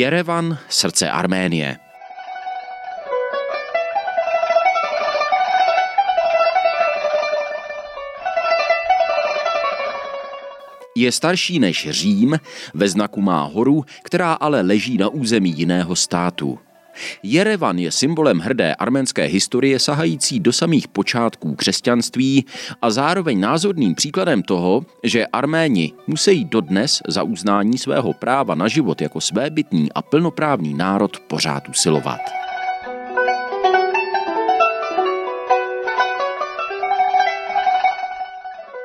Jerevan, srdce Arménie. Je starší než Řím, ve znaku má horu, která ale leží na území jiného státu. Jerevan je symbolem hrdé arménské historie sahající do samých počátků křesťanství a zároveň názorným příkladem toho, že Arméni musí dodnes za uznání svého práva na život jako svébytný a plnoprávný národ pořád usilovat.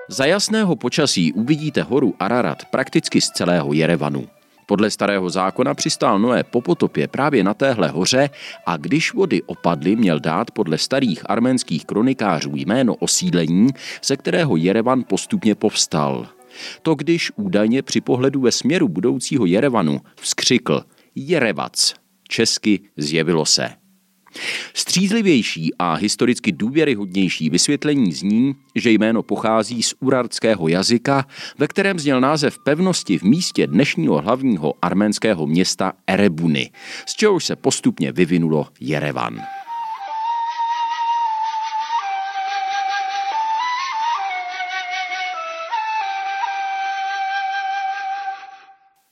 Za jasného počasí uvidíte horu Ararat prakticky z celého Jerevanu. Podle starého zákona přistál Noé po potopě právě na téhle hoře a když vody opadly, měl dát podle starých arménských kronikářů jméno osídlení, ze kterého Jerevan postupně povstal. To když údajně při pohledu ve směru budoucího Jerevanu vzkřikl Jerevac, česky zjevilo se. Střízlivější a historicky důvěryhodnější vysvětlení zní, že jméno pochází z urarského jazyka, ve kterém zněl název pevnosti v místě dnešního hlavního arménského města Erebuny, z čehož se postupně vyvinulo Jerevan.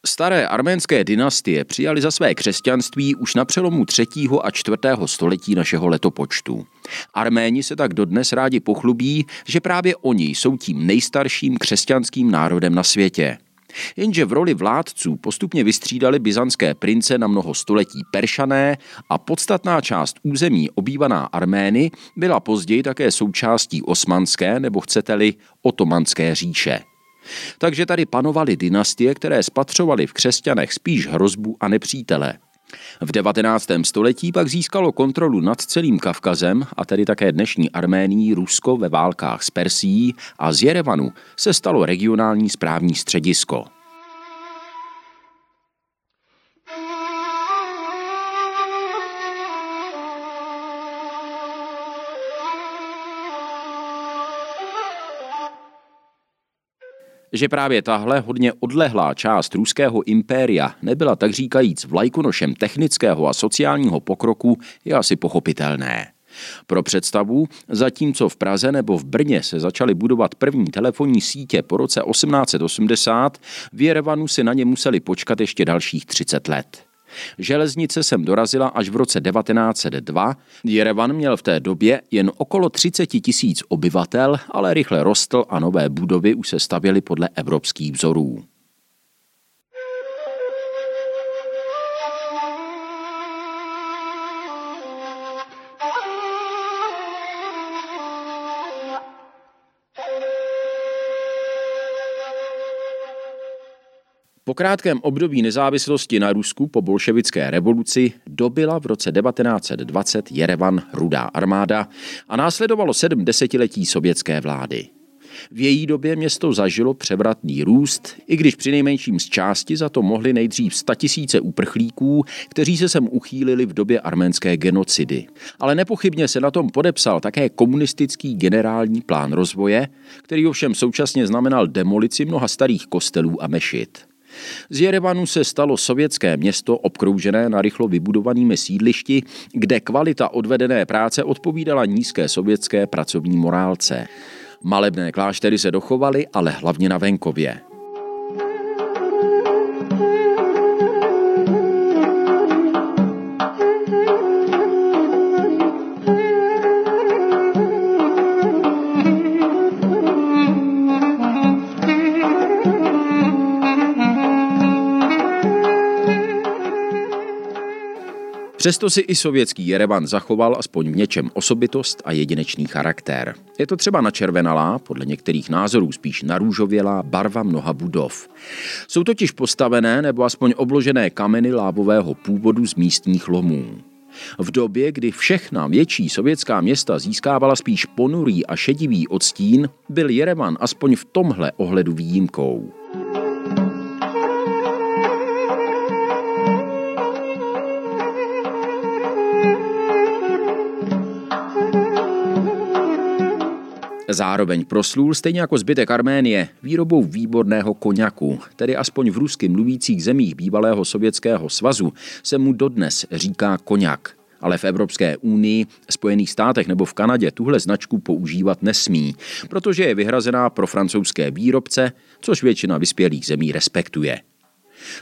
Staré arménské dynastie přijali za své křesťanství už na přelomu 3. a 4. století našeho letopočtu. Arméni se tak dodnes rádi pochlubí, že právě oni jsou tím nejstarším křesťanským národem na světě. Jenže v roli vládců postupně vystřídali byzantské prince na mnoho století Peršané a podstatná část území obývaná Armény byla později také součástí osmanské nebo chcete-li otomanské říše. Takže tady panovaly dynastie, které spatřovaly v křesťanech spíš hrozbu a nepřítele. V 19. století pak získalo kontrolu nad celým Kavkazem a tedy také dnešní Arménií Rusko ve válkách s Persií a z Jerevanu se stalo regionální správní středisko. Že právě tahle hodně odlehlá část ruského impéria nebyla tak říkajíc vlajkonošem technického a sociálního pokroku, je asi pochopitelné. Pro představu, zatímco v Praze nebo v Brně se začaly budovat první telefonní sítě po roce 1880, v Jerevanu si na ně museli počkat ještě dalších 30 let. Železnice sem dorazila až v roce 1902. Jerevan měl v té době jen okolo 30 tisíc obyvatel, ale rychle rostl a nové budovy už se stavěly podle evropských vzorů. Po krátkém období nezávislosti na Rusku po bolševické revoluci dobila v roce 1920 Jerevan rudá armáda a následovalo sedm desetiletí sovětské vlády. V její době město zažilo převratný růst, i když při nejmenším z části za to mohli nejdřív statisíce uprchlíků, kteří se sem uchýlili v době arménské genocidy. Ale nepochybně se na tom podepsal také komunistický generální plán rozvoje, který ovšem současně znamenal demolici mnoha starých kostelů a mešit. Z Jerevanu se stalo sovětské město obkroužené na rychlo vybudovanými sídlišti, kde kvalita odvedené práce odpovídala nízké sovětské pracovní morálce. Malebné kláštery se dochovaly, ale hlavně na venkově. Přesto si i sovětský Jerevan zachoval aspoň v něčem osobitost a jedinečný charakter. Je to třeba načervenalá, podle některých názorů spíš narůžovělá barva mnoha budov. Jsou totiž postavené nebo aspoň obložené kameny lávového původu z místních lomů. V době, kdy všechna větší sovětská města získávala spíš ponurý a šedivý odstín, byl Jerevan aspoň v tomhle ohledu výjimkou. Zároveň proslul stejně jako zbytek Arménie výrobou výborného koněku, tedy aspoň v rusky mluvících zemích bývalého sovětského svazu se mu dodnes říká koněk. Ale v Evropské unii, Spojených státech nebo v Kanadě tuhle značku používat nesmí, protože je vyhrazená pro francouzské výrobce, což většina vyspělých zemí respektuje.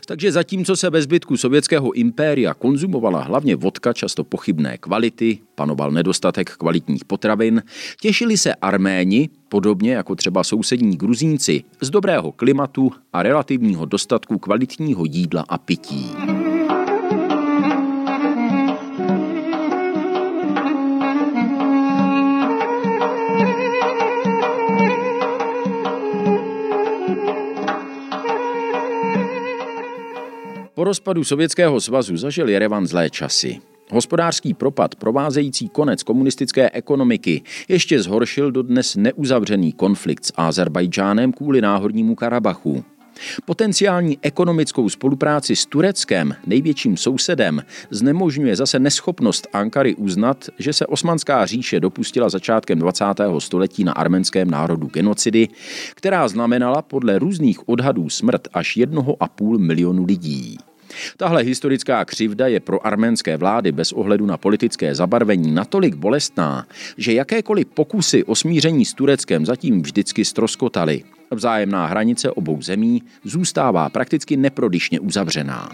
Takže zatímco se ve zbytku sovětského impéria konzumovala hlavně vodka často pochybné kvality, panoval nedostatek kvalitních potravin, těšili se Arméni, podobně jako třeba sousední Gruzínci, z dobrého klimatu a relativního dostatku kvalitního jídla a pití. Po rozpadu Sovětského svazu zažil Jerevan zlé časy. Hospodářský propad provázející konec komunistické ekonomiky ještě zhoršil do dnes neuzavřený konflikt s Azerbajdžánem kvůli náhornímu Karabachu. Potenciální ekonomickou spolupráci s Tureckem, největším sousedem, znemožňuje zase neschopnost Ankary uznat, že se Osmanská říše dopustila začátkem 20. století na arménském národu genocidy, která znamenala podle různých odhadů smrt až 1,5 milionu lidí. Tahle historická křivda je pro arménské vlády bez ohledu na politické zabarvení natolik bolestná, že jakékoliv pokusy o smíření s Tureckem zatím vždycky stroskotaly. Vzájemná hranice obou zemí zůstává prakticky neprodyšně uzavřená.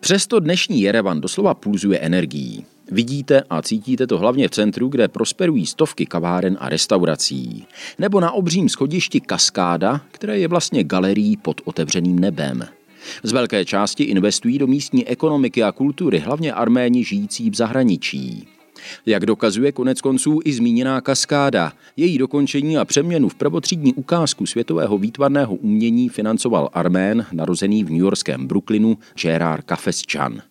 Přesto dnešní Jerevan doslova pulzuje energií. Vidíte a cítíte to hlavně v centru, kde prosperují stovky kaváren a restaurací. Nebo na obřím schodišti Kaskáda, které je vlastně galerií pod otevřeným nebem. Z velké části investují do místní ekonomiky a kultury, hlavně Arméni žijící v zahraničí. Jak dokazuje konec konců i zmíněná kaskáda, její dokončení a přeměnu v prvotřídní ukázku světového výtvarného umění financoval Armén, narozený v newyorském Brooklynu Gerard Kafeschan.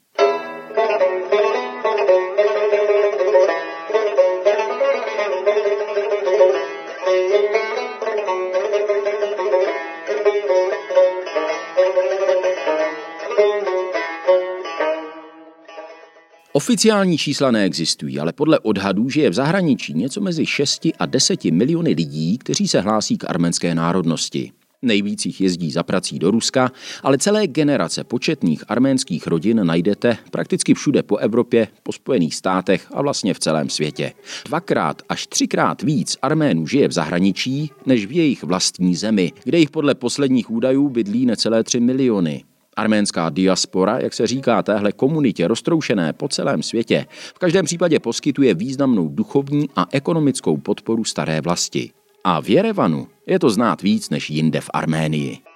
Oficiální čísla neexistují, ale podle odhadů žije v zahraničí něco mezi 6 a 10 miliony lidí, kteří se hlásí k arménské národnosti. Nejvíc jich jezdí za prací do Ruska, ale celé generace početných arménských rodin najdete prakticky všude po Evropě, po Spojených státech a vlastně v celém světě. Dvakrát až třikrát víc Arménů žije v zahraničí, než v jejich vlastní zemi, kde jich podle posledních údajů bydlí necelé 3 miliony. Arménská diaspora, jak se říká téhle komunitě roztroušené po celém světě, v každém případě poskytuje významnou duchovní a ekonomickou podporu staré vlasti. A v Jerevanu je to znát víc než jinde v Arménii.